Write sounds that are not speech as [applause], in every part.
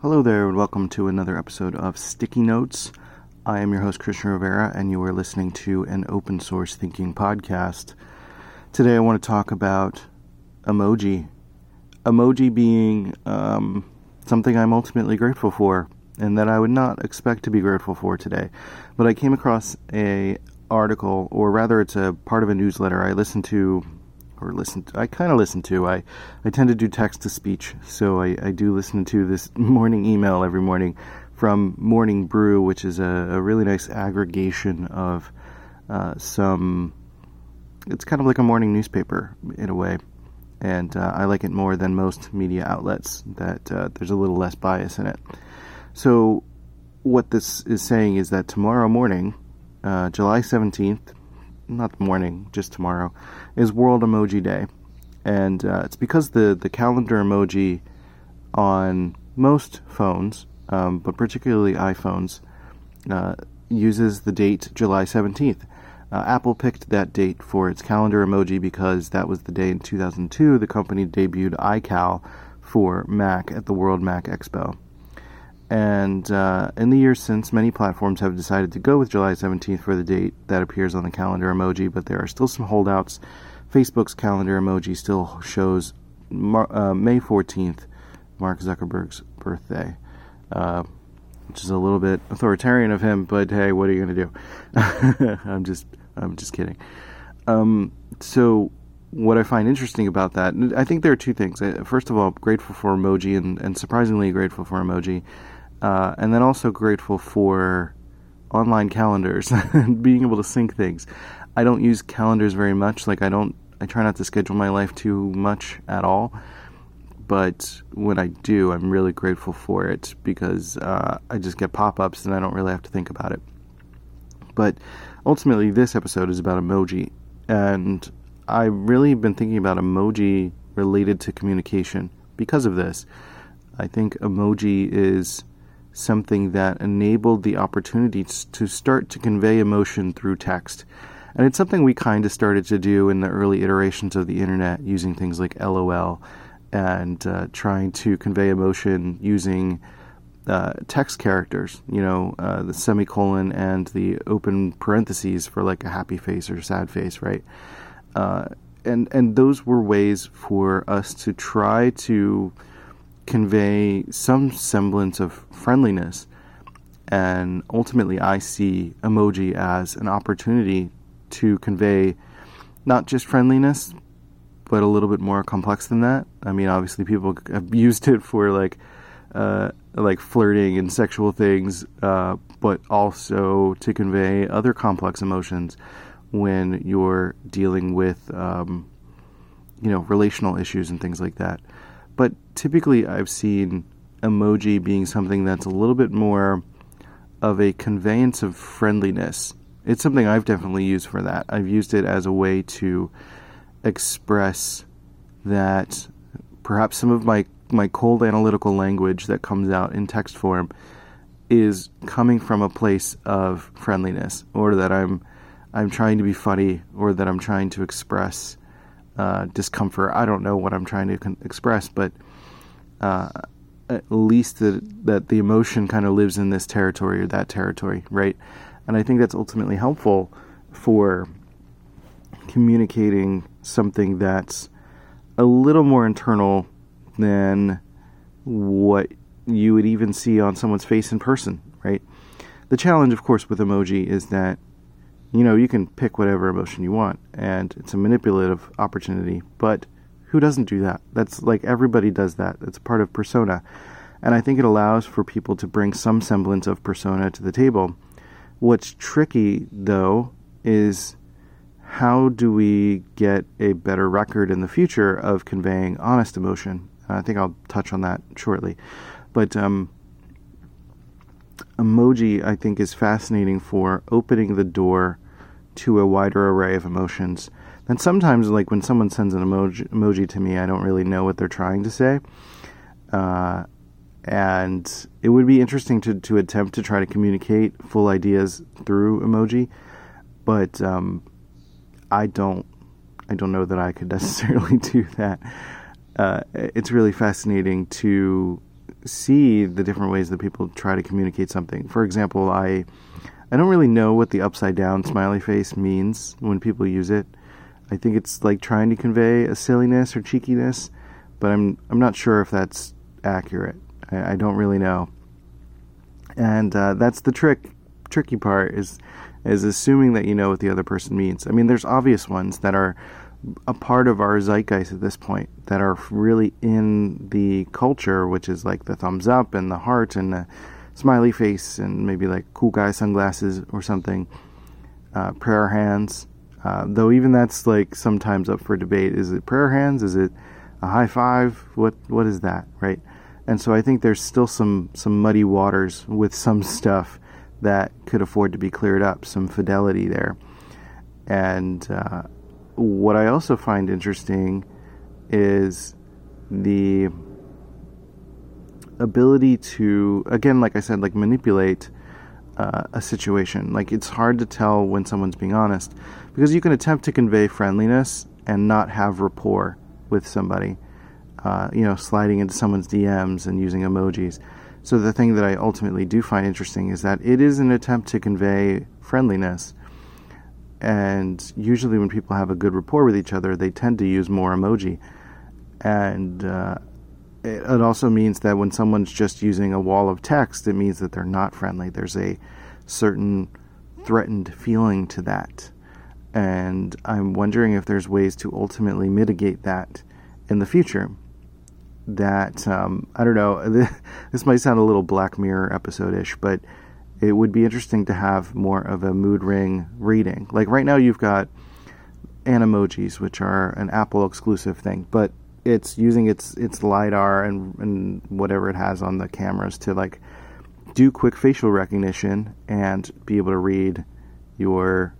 Hello there, and welcome to another episode of Sticky Notes. I am your host, Christian Rivera, and you are listening to an open source thinking podcast. Today, I want to talk about emoji. Emoji being um, something I'm ultimately grateful for, and that I would not expect to be grateful for today. But I came across a article, or rather, it's a part of a newsletter I listened to or listen to, I kind of listen to. I, I tend to do text to speech, so I, I do listen to this [laughs] morning email every morning from Morning Brew, which is a, a really nice aggregation of uh, some. It's kind of like a morning newspaper in a way, and uh, I like it more than most media outlets. That uh, there's a little less bias in it. So, what this is saying is that tomorrow morning, uh, July 17th, not the morning, just tomorrow, is World Emoji Day. And uh, it's because the, the calendar emoji on most phones, um, but particularly iPhones, uh, uses the date July 17th. Uh, Apple picked that date for its calendar emoji because that was the day in 2002 the company debuted iCal for Mac at the World Mac Expo. And uh, in the years since, many platforms have decided to go with July 17th for the date that appears on the calendar emoji, but there are still some holdouts. Facebook's calendar emoji still shows Mar- uh, May 14th, Mark Zuckerberg's birthday, uh, which is a little bit authoritarian of him, but hey, what are you going to do? [laughs] I'm just, I'm just kidding. Um, so, what I find interesting about that, I think there are two things. Uh, first of all, grateful for emoji and, and surprisingly grateful for emoji. Uh, and then also grateful for online calendars and [laughs] being able to sync things. I don't use calendars very much. Like I don't, I try not to schedule my life too much at all. But when I do, I'm really grateful for it because uh, I just get pop-ups and I don't really have to think about it. But ultimately, this episode is about emoji, and I've really been thinking about emoji related to communication because of this. I think emoji is something that enabled the opportunity to start to convey emotion through text. And it's something we kind of started to do in the early iterations of the internet using things like LOL and uh, trying to convey emotion using uh, text characters, you know, uh, the semicolon and the open parentheses for like a happy face or sad face, right? Uh, and and those were ways for us to try to convey some semblance of friendliness. And ultimately, I see emoji as an opportunity to convey not just friendliness, but a little bit more complex than that. I mean, obviously, people have used it for like, uh, like flirting and sexual things, uh, but also to convey other complex emotions when you're dealing with, um, you know, relational issues and things like that. But typically, I've seen emoji being something that's a little bit more of a conveyance of friendliness. It's something I've definitely used for that. I've used it as a way to express that perhaps some of my, my cold analytical language that comes out in text form is coming from a place of friendliness or that I'm I'm trying to be funny or that I'm trying to express uh, discomfort. I don't know what I'm trying to con- express, but uh, at least that that the emotion kind of lives in this territory or that territory, right? And I think that's ultimately helpful for communicating something that's a little more internal than what you would even see on someone's face in person, right? The challenge, of course, with emoji is that you know, you can pick whatever emotion you want, and it's a manipulative opportunity. But who doesn't do that? That's like everybody does that. It's part of persona. And I think it allows for people to bring some semblance of persona to the table. What's tricky, though, is how do we get a better record in the future of conveying honest emotion? I think I'll touch on that shortly. But um, emoji, I think, is fascinating for opening the door to a wider array of emotions. And sometimes, like when someone sends an emoji, emoji to me, I don't really know what they're trying to say. Uh, and it would be interesting to, to attempt to try to communicate full ideas through emoji, but um, I don't I don't know that I could [laughs] necessarily do that. Uh, it's really fascinating to see the different ways that people try to communicate something. For example, I I don't really know what the upside down smiley face means when people use it. I think it's like trying to convey a silliness or cheekiness, but I'm I'm not sure if that's accurate. I, I don't really know. And uh, that's the trick tricky part is is assuming that you know what the other person means. I mean, there's obvious ones that are a part of our zeitgeist at this point that are really in the culture, which is like the thumbs up and the heart and the smiley face and maybe like cool guy sunglasses or something. Uh, prayer hands, uh, though even that's like sometimes up for debate. Is it prayer hands? Is it a high five? What what is that, right? And so I think there's still some some muddy waters with some stuff that could afford to be cleared up, some fidelity there. And uh, what I also find interesting is the ability to, again, like I said, like manipulate uh, a situation. Like it's hard to tell when someone's being honest because you can attempt to convey friendliness and not have rapport with somebody. Uh, you know, sliding into someone's DMs and using emojis. So the thing that I ultimately do find interesting is that it is an attempt to convey friendliness. And usually, when people have a good rapport with each other, they tend to use more emoji. And uh, it, it also means that when someone's just using a wall of text, it means that they're not friendly. There's a certain threatened feeling to that. And I'm wondering if there's ways to ultimately mitigate that in the future that um, I don't know. [laughs] This might sound a little Black Mirror episode ish, but it would be interesting to have more of a mood ring reading. Like right now, you've got Animojis, which are an Apple exclusive thing, but it's using its its lidar and and whatever it has on the cameras to like do quick facial recognition and be able to read your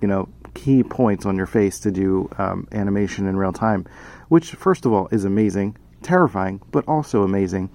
you know key points on your face to do um, animation in real time, which first of all is amazing terrifying, but also amazing.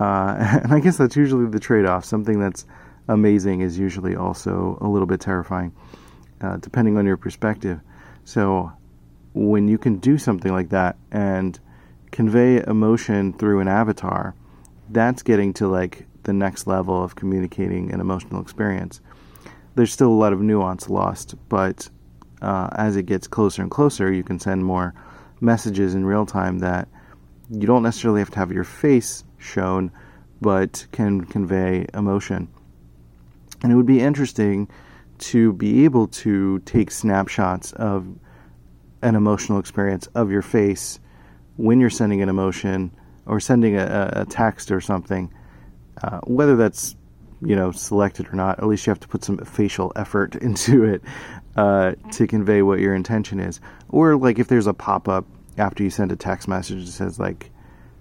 Uh, [laughs] and I guess that's usually the trade off. Something that's amazing is usually also a little bit terrifying, uh, depending on your perspective. So when you can do something like that and convey emotion through an avatar, that's getting to like the next level of communicating an emotional experience. There's still a lot of nuance lost, but uh, as it gets closer and closer, you can send more messages in real time that you don't necessarily have to have your face shown, but can convey emotion. And it would be interesting to be able to take snapshots of an emotional experience of your face when you're sending an emotion or sending a, a text or something, uh, whether that's you know selected or not. At least you have to put some facial effort [laughs] into it uh, to convey what your intention is. Or like if there's a pop up after you send a text message that says like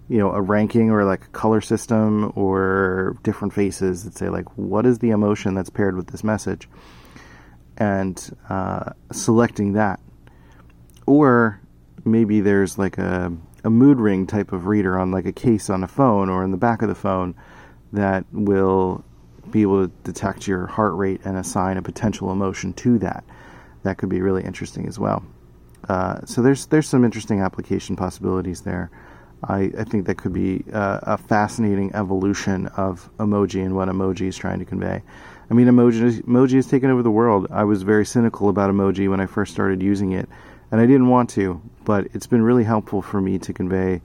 you know a ranking or like a color system or different faces that say like what is the emotion that's paired with this message? And uh, selecting that. Or maybe there's like a, a mood ring type of reader on like a case on a phone or in the back of the phone that will be able to detect your heart rate and assign a potential emotion to that. That could be really interesting as well. Uh, so there's there's some interesting application possibilities there. I, I think that could be uh, a fascinating evolution of emoji and what emoji is trying to convey. I mean, emoji emoji has taken over the world. I was very cynical about emoji when I first started using it, and I didn't want to, but it's been really helpful for me to convey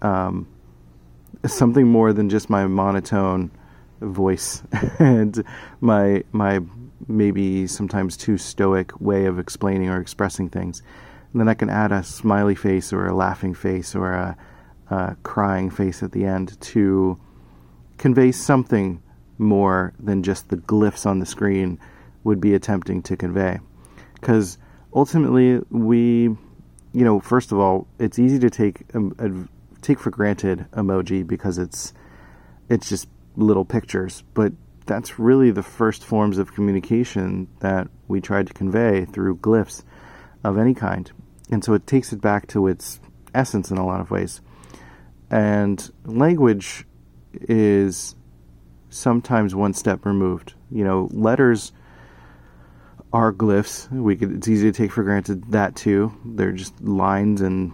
um, something more than just my monotone voice [laughs] and my my maybe sometimes too stoic way of explaining or expressing things. And then I can add a smiley face or a laughing face or a, a crying face at the end to convey something more than just the glyphs on the screen would be attempting to convey. Because ultimately, we, you know, first of all, it's easy to take um, take for granted emoji because it's it's just little pictures, but that's really the first forms of communication that we tried to convey through glyphs of any kind. And so it takes it back to its essence in a lot of ways. And language is sometimes one step removed. You know, letters are glyphs. We could it's easy to take for granted that too. They're just lines and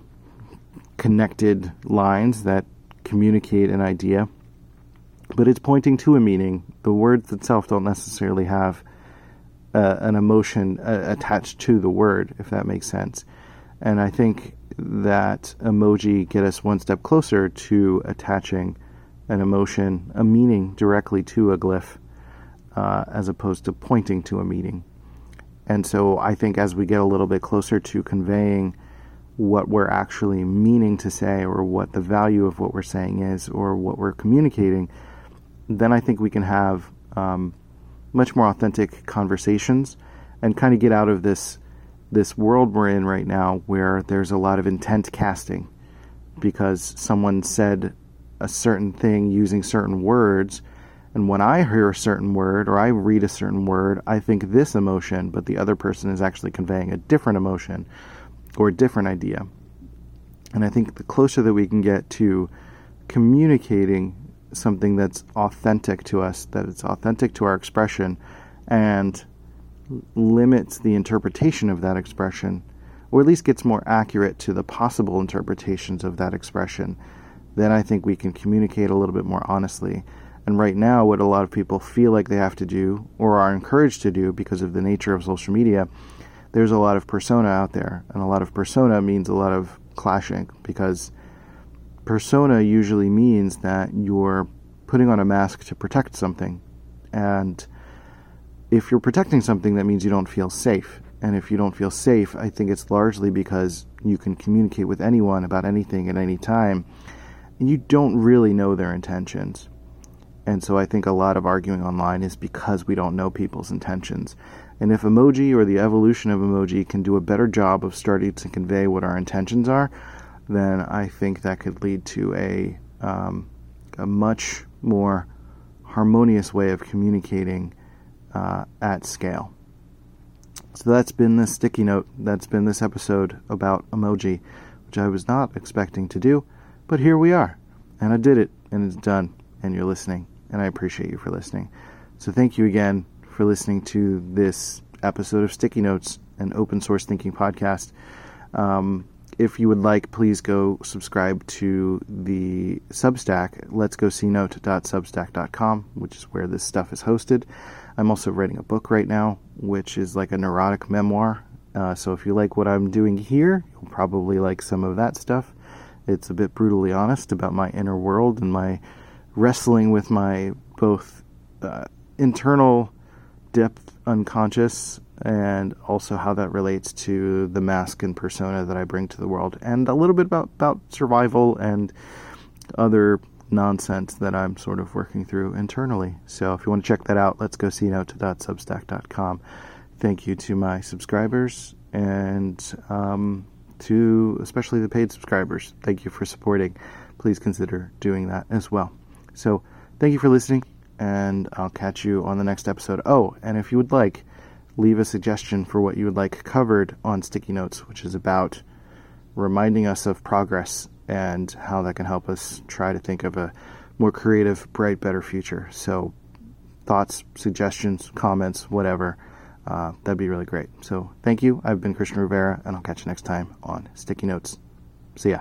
connected lines that communicate an idea, but it's pointing to a meaning. The words itself don't necessarily have uh, an emotion uh, attached to the word, if that makes sense. And I think that emoji get us one step closer to attaching an emotion, a meaning directly to a glyph, uh, as opposed to pointing to a meaning. And so I think as we get a little bit closer to conveying what we're actually meaning to say or what the value of what we're saying is or what we're communicating, then I think we can have um, much more authentic conversations and kind of get out of this this world we're in right now where there's a lot of intent casting because someone said a certain thing using certain words and when I hear a certain word or I read a certain word, I think this emotion, but the other person is actually conveying a different emotion or a different idea. And I think the closer that we can get to communicating something that's authentic to us, that it's authentic to our expression, and limits the interpretation of that expression, or at least gets more accurate to the possible interpretations of that expression, then I think we can communicate a little bit more honestly. And right now, what a lot of people feel like they have to do or are encouraged to do because of the nature of social media, there's a lot of persona out there. And a lot of persona means a lot of clashing because persona usually means that you're putting on a mask to protect something. And if you're protecting something, that means you don't feel safe. And if you don't feel safe, I think it's largely because you can communicate with anyone about anything at any time, and you don't really know their intentions. And so I think a lot of arguing online is because we don't know people's intentions. And if emoji or the evolution of emoji can do a better job of starting to convey what our intentions are, then I think that could lead to a, um, a much more harmonious way of communicating uh, at scale. So that's been this sticky note. That's been this episode about emoji, which I was not expecting to do, but here we are. And I did it, and it's done, and you're listening, and I appreciate you for listening. So thank you again for listening to this episode of Sticky Notes, an open source thinking podcast. Um, if you would like, please go subscribe to the Substack, letsgocnote.substack.com, which is where this stuff is hosted. I'm also writing a book right now, which is like a neurotic memoir. Uh, so if you like what I'm doing here, you'll probably like some of that stuff. It's a bit brutally honest about my inner world and my wrestling with my both uh, internal depth unconscious and also how that relates to the mask and persona that I bring to the world, and a little bit about, about survival and other nonsense that I'm sort of working through internally. So if you want to check that out, letsgocnote.substack.com. Thank you to my subscribers and um, to especially the paid subscribers. Thank you for supporting. Please consider doing that as well. So thank you for listening, and I'll catch you on the next episode. Oh, and if you would like, leave a suggestion for what you would like covered on Sticky Notes, which is about reminding us of progress and how that can help us try to think of a more creative, bright, better future. So, thoughts, suggestions, comments, whatever, uh, that'd be really great. So, thank you. I've been Christian Rivera, and I'll catch you next time on Sticky Notes. See ya.